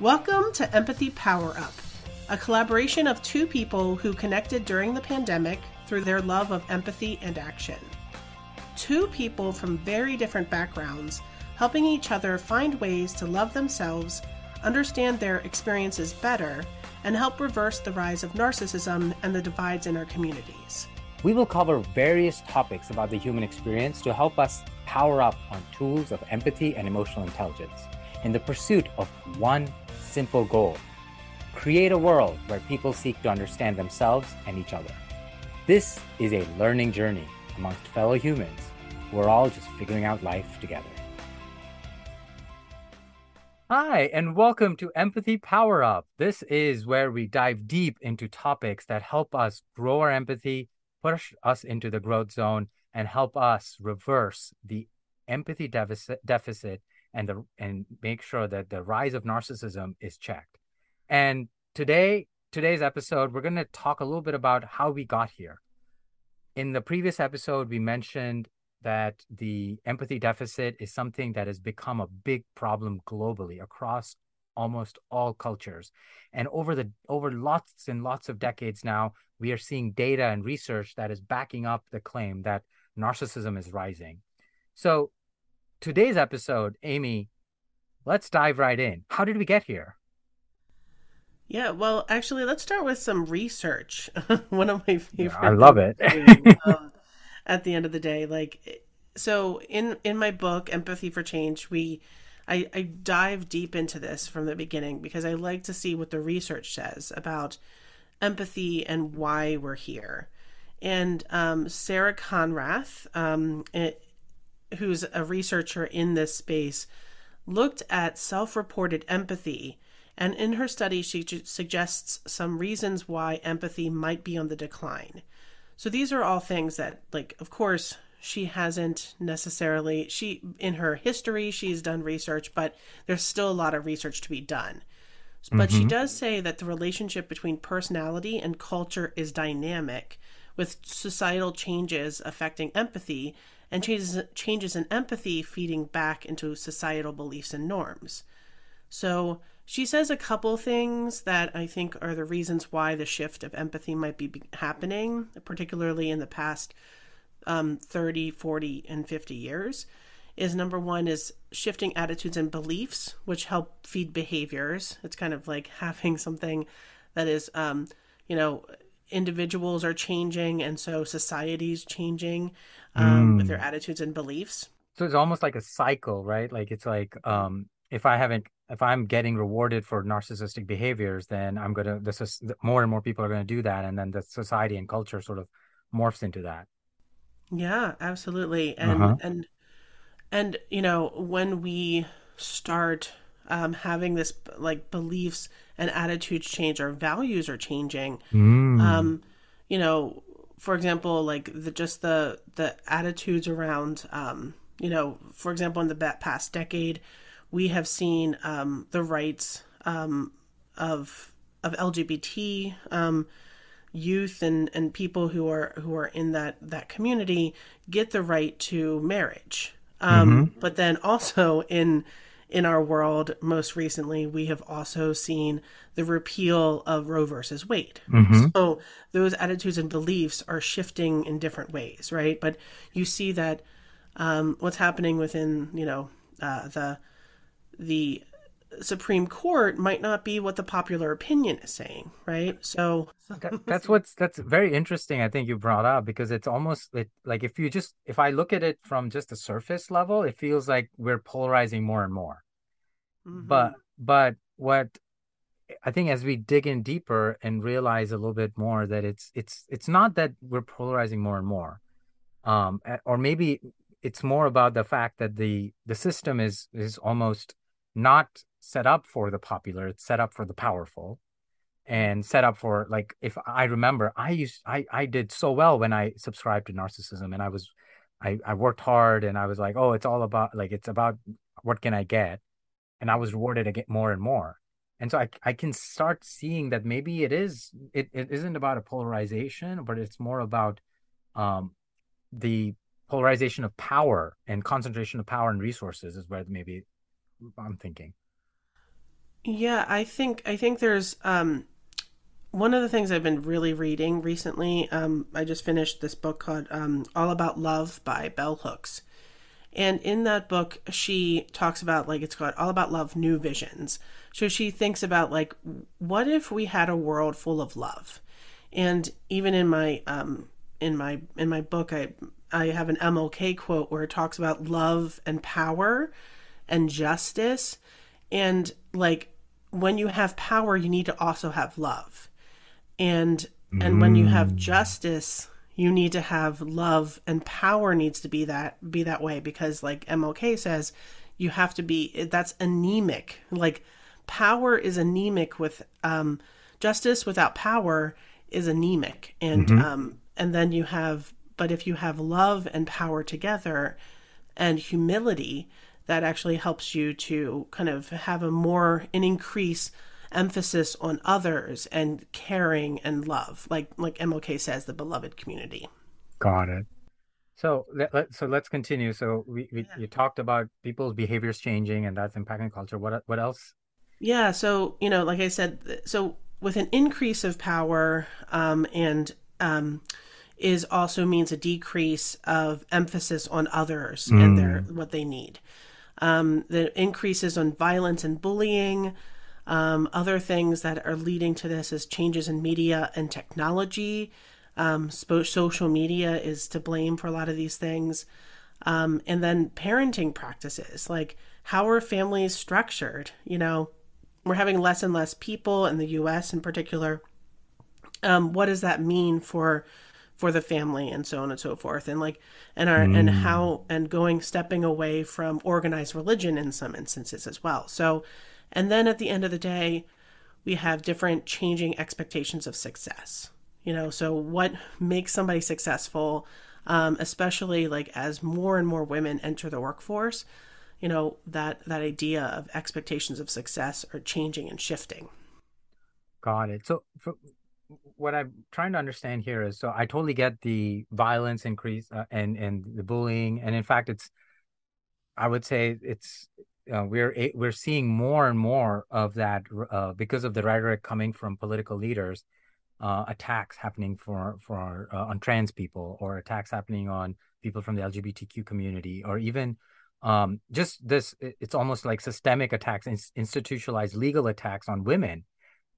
Welcome to Empathy Power Up, a collaboration of two people who connected during the pandemic through their love of empathy and action. Two people from very different backgrounds helping each other find ways to love themselves, understand their experiences better, and help reverse the rise of narcissism and the divides in our communities. We will cover various topics about the human experience to help us power up on tools of empathy and emotional intelligence in the pursuit of one simple goal create a world where people seek to understand themselves and each other. This is a learning journey amongst fellow humans. We're all just figuring out life together. Hi, and welcome to Empathy Power Up. This is where we dive deep into topics that help us grow our empathy, push us into the growth zone, and help us reverse the empathy deficit, deficit and the and make sure that the rise of narcissism is checked. And today, today's episode, we're going to talk a little bit about how we got here. In the previous episode, we mentioned that the empathy deficit is something that has become a big problem globally across almost all cultures. And over the over lots and lots of decades now, we are seeing data and research that is backing up the claim that narcissism is rising. So today's episode, Amy, let's dive right in. How did we get here? Yeah, well, actually, let's start with some research. One of my favorite. I love it. um, at the end of the day, like, so in in my book, Empathy for Change, we, I, I dive deep into this from the beginning because I like to see what the research says about empathy and why we're here. And um, Sara Konrath, um, it, who's a researcher in this space, looked at self reported empathy. And in her study, she suggests some reasons why empathy might be on the decline. So these are all things that, like, of course, she hasn't necessarily, she, in her history, she's done research, but there's still a lot of research to be done. But mm-hmm. she does say that the relationship between personality and culture is dynamic, with societal changes affecting empathy and changes changes in empathy feeding back into societal beliefs and norms. So she says a couple things that I think are the reasons why the shift of empathy might be happening, particularly in the past um, 30, 40, and 50 years. Is number one is shifting attitudes and beliefs, which help feed behaviors. It's kind of like having something that is, um, you know, individuals are changing and so society's changing um, mm. with their attitudes and beliefs. So it's almost like a cycle, right? Like it's like um, if I haven't, if I'm getting rewarded for narcissistic behaviors, then I'm gonna this is more and more people are gonna do that, and then the society and culture sort of morphs into that. Yeah, absolutely, and uh-huh. and and you know when we start um, having this like beliefs and attitudes change, our values are changing. Mm. Um, you know, for example, like the just the the attitudes around, um, you know, for example, in the past decade, we have seen um, the rights um, of of LGBT um, youth and and people who are who are in that that community get the right to marriage. Um, mm-hmm. But then also in in our world most recently we have also seen the repeal of roe versus wade mm-hmm. so those attitudes and beliefs are shifting in different ways right but you see that um, what's happening within you know uh, the the Supreme Court might not be what the popular opinion is saying, right? So that, that's what's that's very interesting. I think you brought up because it's almost it, like if you just if I look at it from just the surface level, it feels like we're polarizing more and more. Mm-hmm. But but what I think as we dig in deeper and realize a little bit more that it's it's it's not that we're polarizing more and more, um, or maybe it's more about the fact that the the system is is almost not set up for the popular it's set up for the powerful and set up for like if i remember i used i i did so well when i subscribed to narcissism and i was i i worked hard and i was like oh it's all about like it's about what can i get? And i was rewarded get more and more. And so i i can start seeing that maybe it is it, it isn't about a polarization but it's more about um the polarization of power and concentration of power and resources is where maybe i'm thinking Yeah, I think I think there's um one of the things I've been really reading recently. Um, I just finished this book called um, All About Love by Bell Hooks. And in that book, she talks about like it's called All About Love New Visions. So she thinks about like, what if we had a world full of love? And even in my um, in my in my book, I I have an MLK quote where it talks about love and power and justice. And like when you have power, you need to also have love. And and when you have mm. justice, you need to have love and power needs to be that be that way because like MLK says, you have to be that's anemic. Like power is anemic with um justice without power is anemic. And mm-hmm. um and then you have but if you have love and power together and humility, that actually helps you to kind of have a more an increase emphasis on others and caring and love like like MLK says the beloved community got it so let, so let's continue so we, we yeah. you talked about people's behaviors changing and that's impacting culture what what else yeah so you know like i said so with an increase of power um, and um, is also means a decrease of emphasis on others mm. and their what they need. Um, the increases on violence and bullying. Um, other things that are leading to this is changes in media and technology. Um, social media is to blame for a lot of these things. Um, and then parenting practices, like how are families structured? You know, we're having less and less people in the US in particular. Um, what does that mean for for the family and so on and so forth. And like and our mm. and how and going stepping away from organized religion in some instances as well. So and then at the end of the day we have different changing expectations of success you know? So what makes somebody successful um, especially like as more and more women enter the workforce you know that that idea of expectations of success are changing and shifting. Got it. So for, what I'm trying to understand here is so I totally get the violence increase uh, and and the bullying and in fact it's I would say it's uh, we're we're seeing more and more of that uh, because of the rhetoric coming from political leaders uh, attacks happening for for uh, on trans people or attacks happening on people from the LGBTQ community or even um, just this it's almost like systemic attacks institutionalized legal attacks on women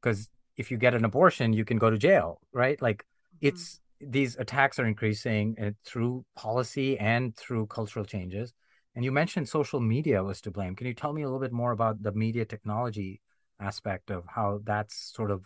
because if you get an abortion, you can go to jail, right? Like mm-hmm. it's these attacks are increasing uh, through policy and through cultural changes. And you mentioned social media was to blame. Can you tell me a little bit more about the media technology aspect of how that's sort of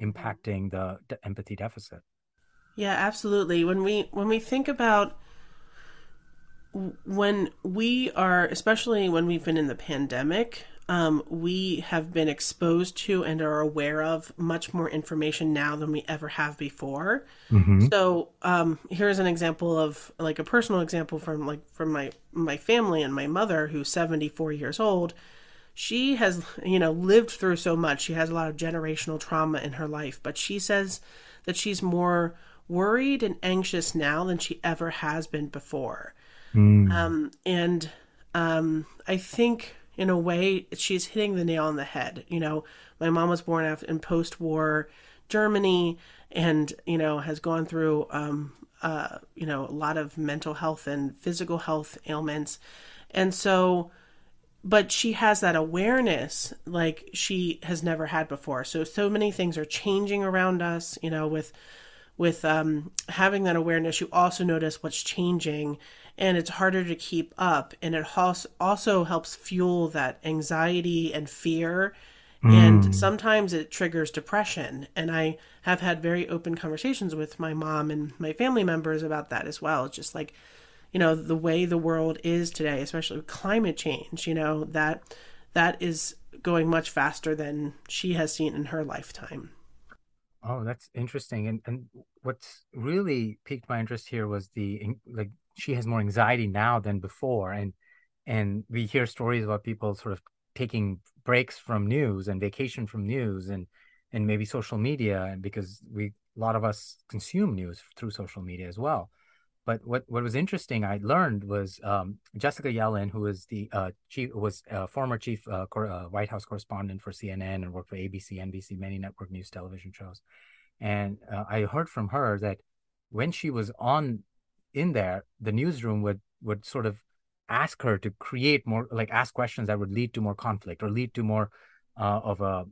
impacting the, the empathy deficit? Yeah, absolutely. When we when we think about when we are especially when we've been in the pandemic um, we have been exposed to and are aware of much more information now than we ever have before. Mm-hmm. So um, here's an example of like a personal example from like from my my family and my mother who's 74 years old. She has you know lived through so much. She has a lot of generational trauma in her life, but she says that she's more worried and anxious now than she ever has been before. Mm. Um, and um, I think in a way, she's hitting the nail on the head. You know, my mom was born in post war Germany and, you know, has gone through, um, uh, you know, a lot of mental health and physical health ailments. And so, but she has that awareness like she has never had before. So, so many things are changing around us, you know, with, with um, having that awareness, you also notice what's changing and it's harder to keep up. And it also helps fuel that anxiety and fear. Mm. and sometimes it triggers depression. And i have had very open conversations with my mom and my family members about that as well. It's just like you know the way the world is today especially with climate change you know that that is going much faster than she has seen in her lifetime. Oh that's interesting. And and what's really piqued my interest here was the like she has more anxiety now than before and and we hear stories about people sort of taking breaks from news and vacation from news and and maybe social media and because we a lot of us consume news through social media as well but what, what was interesting, I learned was um, Jessica Yellin, who was the uh, chief, was a former chief uh, cor- uh, White House correspondent for CNN and worked for ABC, NBC, many network news television shows. And uh, I heard from her that when she was on in there, the newsroom would would sort of ask her to create more, like ask questions that would lead to more conflict or lead to more uh, of a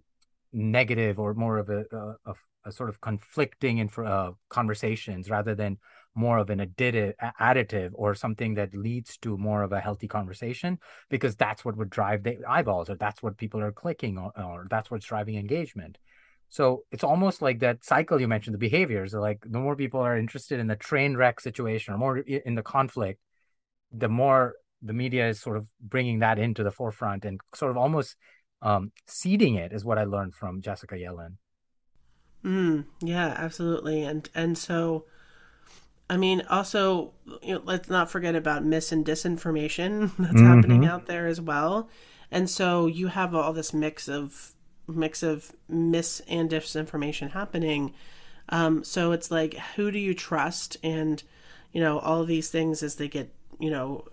negative or more of a, a, a sort of conflicting in uh, conversations rather than more of an additive additive or something that leads to more of a healthy conversation because that's what would drive the eyeballs or that's what people are clicking or, or that's what's driving engagement so it's almost like that cycle you mentioned the behaviors like the more people are interested in the train wreck situation or more in the conflict the more the media is sort of bringing that into the forefront and sort of almost um, seeding it is what i learned from jessica Yellin. mm, yeah absolutely and and so I mean, also, you know, let's not forget about mis and disinformation that's mm-hmm. happening out there as well. And so you have all this mix of mix of mis and disinformation happening. Um, so it's like, who do you trust? And you know, all these things as they get, you know,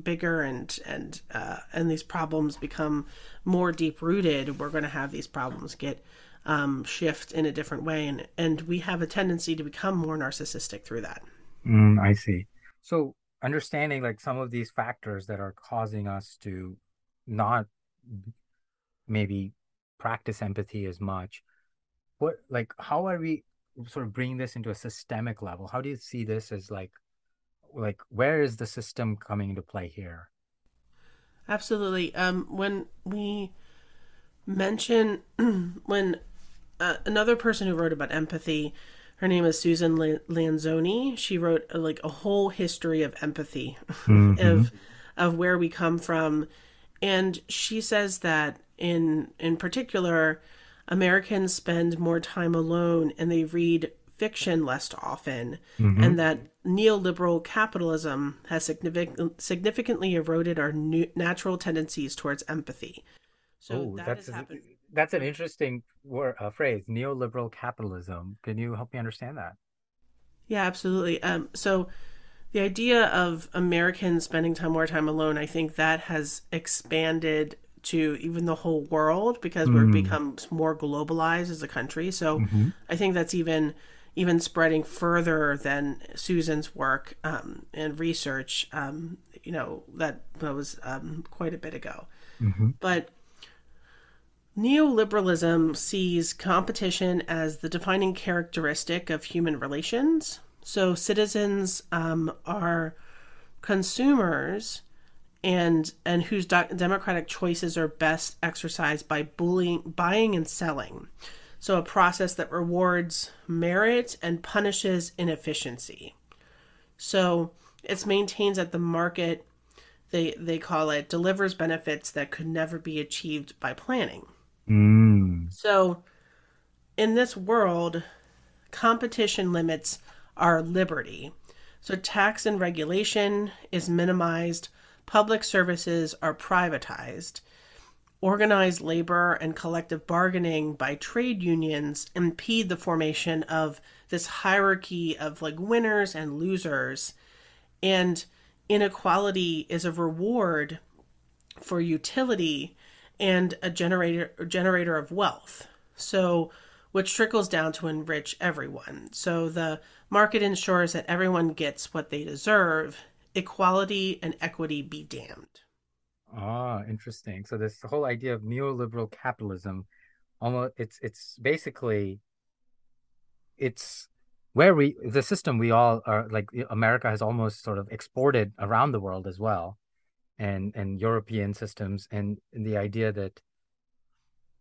bigger and and uh, and these problems become more deep rooted, we're going to have these problems get um, shift in a different way, and and we have a tendency to become more narcissistic through that. Mm, I see. So understanding like some of these factors that are causing us to not maybe practice empathy as much what like how are we sort of bringing this into a systemic level how do you see this as like like where is the system coming into play here absolutely um when we mention when uh, another person who wrote about empathy. Her name is Susan Lanzoni. She wrote uh, like a whole history of empathy, mm-hmm. of of where we come from, and she says that in in particular, Americans spend more time alone and they read fiction less often, mm-hmm. and that neoliberal capitalism has significant, significantly eroded our new, natural tendencies towards empathy. So oh, that has happened that's an interesting word, uh, phrase, neoliberal capitalism. Can you help me understand that? Yeah, absolutely. Um, so the idea of Americans spending time more time alone, I think that has expanded to even the whole world because mm. we've become more globalized as a country. So mm-hmm. I think that's even even spreading further than Susan's work um, and research. Um, you know that that was um, quite a bit ago, mm-hmm. but Neoliberalism sees competition as the defining characteristic of human relations. So citizens um, are consumers and and whose do- democratic choices are best exercised by bullying, buying and selling. So a process that rewards merit and punishes inefficiency. So it's maintains that the market they they call it delivers benefits that could never be achieved by planning. Mm. So, in this world, competition limits our liberty. So, tax and regulation is minimized, public services are privatized, organized labor and collective bargaining by trade unions impede the formation of this hierarchy of like winners and losers. And inequality is a reward for utility and a generator generator of wealth. So which trickles down to enrich everyone. So the market ensures that everyone gets what they deserve. Equality and equity be damned. Ah, interesting. So this whole idea of neoliberal capitalism, almost it's it's basically it's where we the system we all are like America has almost sort of exported around the world as well and and European systems and, and the idea that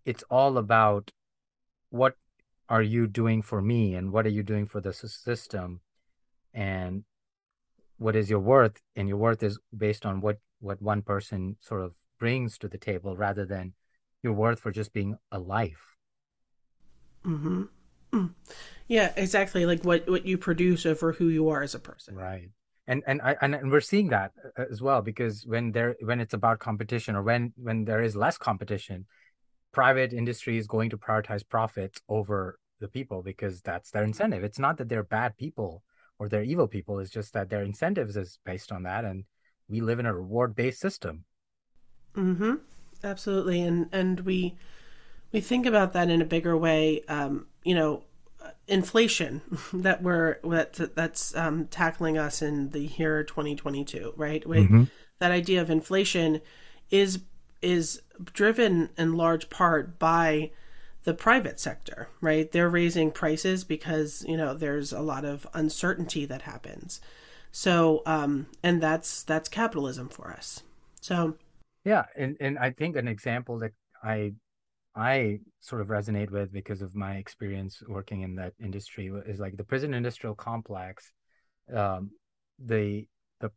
it's all about what are you doing for me and what are you doing for the system and what is your worth and your worth is based on what what one person sort of brings to the table rather than your worth for just being alive mm-hmm. Mm. yeah exactly like what what you produce over who you are as a person. Right. And and I and we're seeing that uh, as well because when there when it's about competition or when when there is less competition, private industry is going to prioritize profits over the people because that's their incentive. It's not that they're bad people or they're evil people. It's just that their incentives is based on that, and we live in a reward based system. Mm-hmm. Absolutely, and and we we think about that in a bigger way. Um, you know, inflation that we're that that's um, tackling us in the year 2022, right? Mm-hmm. That idea of inflation is is driven in large part by the private sector, right? They're raising prices because you know there's a lot of uncertainty that happens. So, um, and that's that's capitalism for us. So, yeah, and and I think an example that I I sort of resonate with because of my experience working in that industry is like the prison industrial complex. Um, the the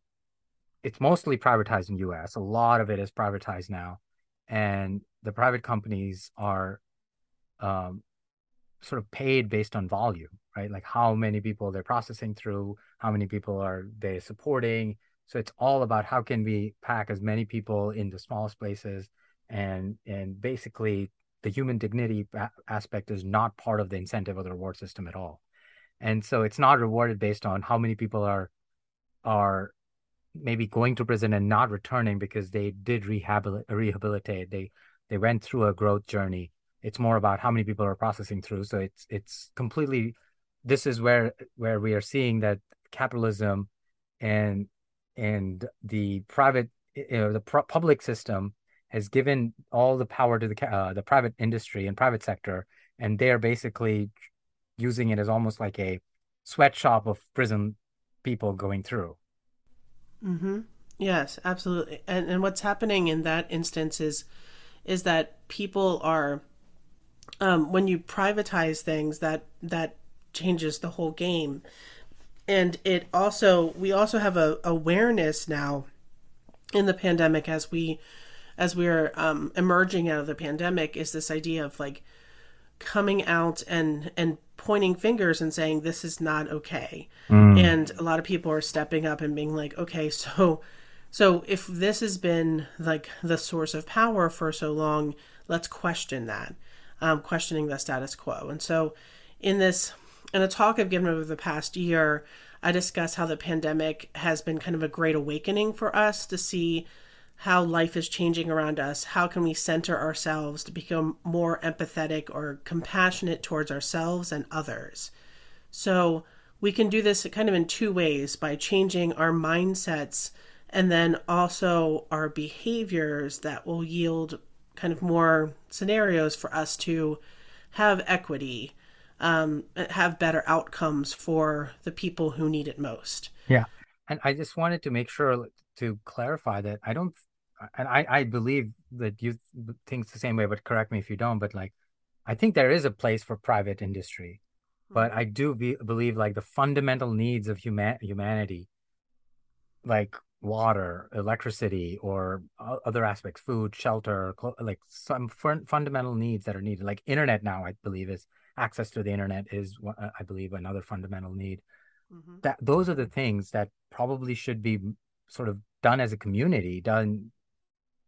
it's mostly privatized in U.S. A lot of it is privatized now, and the private companies are um, sort of paid based on volume, right? Like how many people they're processing through, how many people are they supporting. So it's all about how can we pack as many people in the smallest places and and basically the human dignity aspect is not part of the incentive of the reward system at all and so it's not rewarded based on how many people are are maybe going to prison and not returning because they did rehabilitate rehabilitate they they went through a growth journey it's more about how many people are processing through so it's it's completely this is where where we are seeing that capitalism and and the private you know the public system has given all the power to the uh, the private industry and private sector, and they're basically using it as almost like a sweatshop of prison people going through. Mm-hmm. Yes, absolutely. And and what's happening in that instance is is that people are um, when you privatize things that that changes the whole game. And it also we also have a awareness now in the pandemic as we as we're um, emerging out of the pandemic is this idea of like coming out and and pointing fingers and saying this is not okay. Mm. and a lot of people are stepping up and being like okay so so if this has been like the source of power for so long let's question that um, questioning the status quo and so in this in a talk i've given over the past year i discuss how the pandemic has been kind of a great awakening for us to see how life is changing around us. How can we center ourselves to become more empathetic or compassionate towards ourselves and others? So, we can do this kind of in two ways by changing our mindsets and then also our behaviors that will yield kind of more scenarios for us to have equity, um, have better outcomes for the people who need it most. Yeah. And I just wanted to make sure to clarify that I don't, and I, I believe that you think the same way, but correct me if you don't. But like, I think there is a place for private industry, but mm-hmm. I do be, believe like the fundamental needs of human humanity, like water, electricity, or other aspects, food, shelter, like some fundamental needs that are needed. Like internet now, I believe is access to the internet is, I believe, another fundamental need. Mm-hmm. That those are the things that probably should be sort of done as a community, done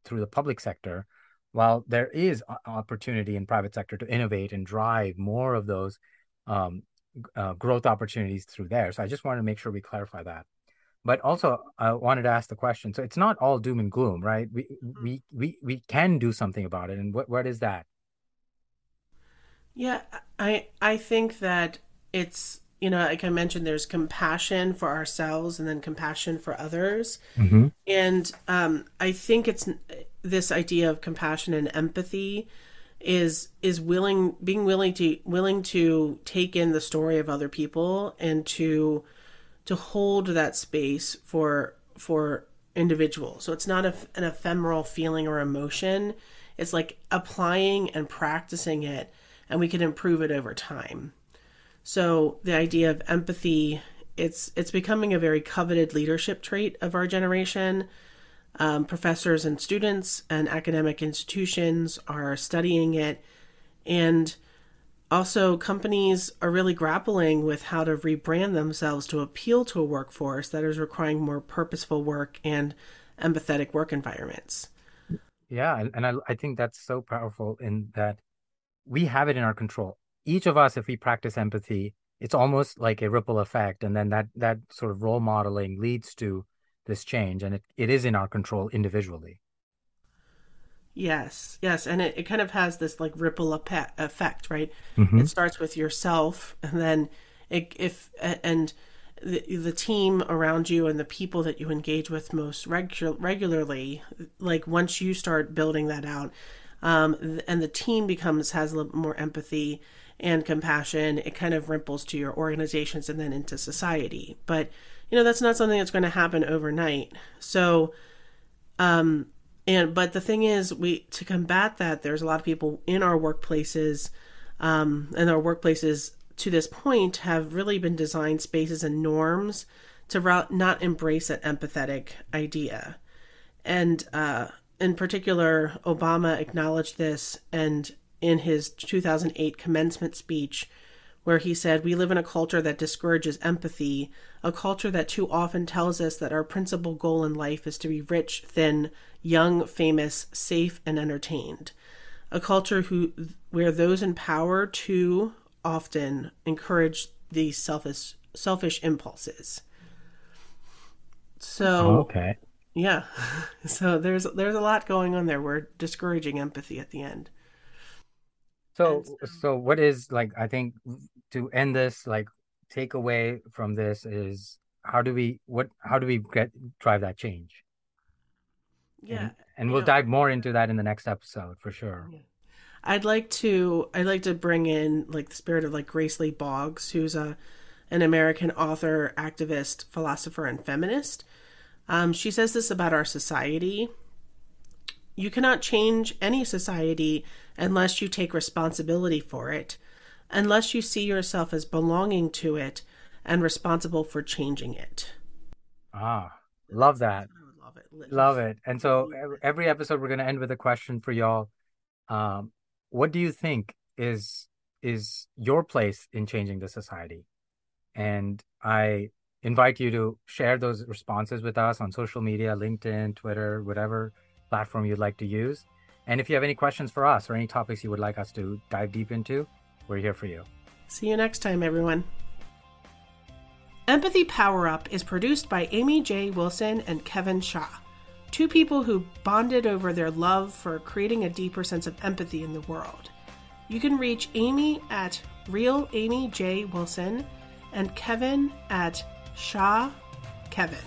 through the public sector, while there is opportunity in private sector to innovate and drive more of those um, uh, growth opportunities through there. So I just wanted to make sure we clarify that. But also, I wanted to ask the question. So it's not all doom and gloom, right? We mm-hmm. we we we can do something about it, and what what is that? Yeah, I I think that it's you know, like I mentioned, there's compassion for ourselves and then compassion for others. Mm-hmm. And um, I think it's this idea of compassion and empathy is is willing being willing to willing to take in the story of other people and to to hold that space for for individuals. So it's not a, an ephemeral feeling or emotion. It's like applying and practicing it, and we can improve it over time. So the idea of empathy, it's it's becoming a very coveted leadership trait of our generation. Um, professors and students and academic institutions are studying it, and also companies are really grappling with how to rebrand themselves to appeal to a workforce that is requiring more purposeful work and empathetic work environments. Yeah, and I, I think that's so powerful in that we have it in our control each of us, if we practice empathy, it's almost like a ripple effect and then that that sort of role modeling leads to this change and it, it is in our control individually yes yes and it, it kind of has this like ripple effect right? Mhm. it starts with yourself and then it, if and the, the team around you and the people that you engage with most regu- regularly like once you start building that out um, and the team becomes has a little more empathy and compassion it kind of ripples to your organizations and then into society. But you know that's not something that's going to happen overnight. So um and but the thing is we to combat that there's a lot of people in our workplaces um and our workplaces to this point have really been designed spaces and norms to not embrace an empathetic idea. And uh in particular obama acknowledged this and in his 2008 commencement speech where he said, We live in a culture that discourages empathy, a culture that too often tells us that our principal goal in life is to be rich, thin, young, famous, safe, and entertained. A culture who, where those in power too often encourage these selfish, selfish impulses. So, okay yeah. So there's there's a lot going on there. We're discouraging empathy at the end. so so- so what is like i think to end this like takeaway from this is how do we what how do we get drive that change Yeah. and, and we'll know- dive more into that in the next episode for sure I'd like to I'd like to bring in like the spirit of like Grace Lee Boggs, who's a an American author, activist, philosopher, and feminist. Um, she says this about our society. You cannot change any society unless you take responsibility for it, unless you see yourself as belonging to it and responsible for changing it. ah love that I would love it. Love it. And so every episode we're going to end with a question for y'all. Um, what do you think is is your place in changing the society? And I invite you to share those responses with us on social media, LinkedIn, Twitter, whatever platform you'd like to use. And if you have any questions for us or any topics you would like us to dive deep into, we're here for you. See you next time, everyone. Empathy Power Up is produced by Amy J. Wilson and Kevin Shah, two people who bonded over their love for creating a deeper sense of empathy in the world. You can reach Amy at Real Amy J. Wilson and Kevin at Shah Kevin.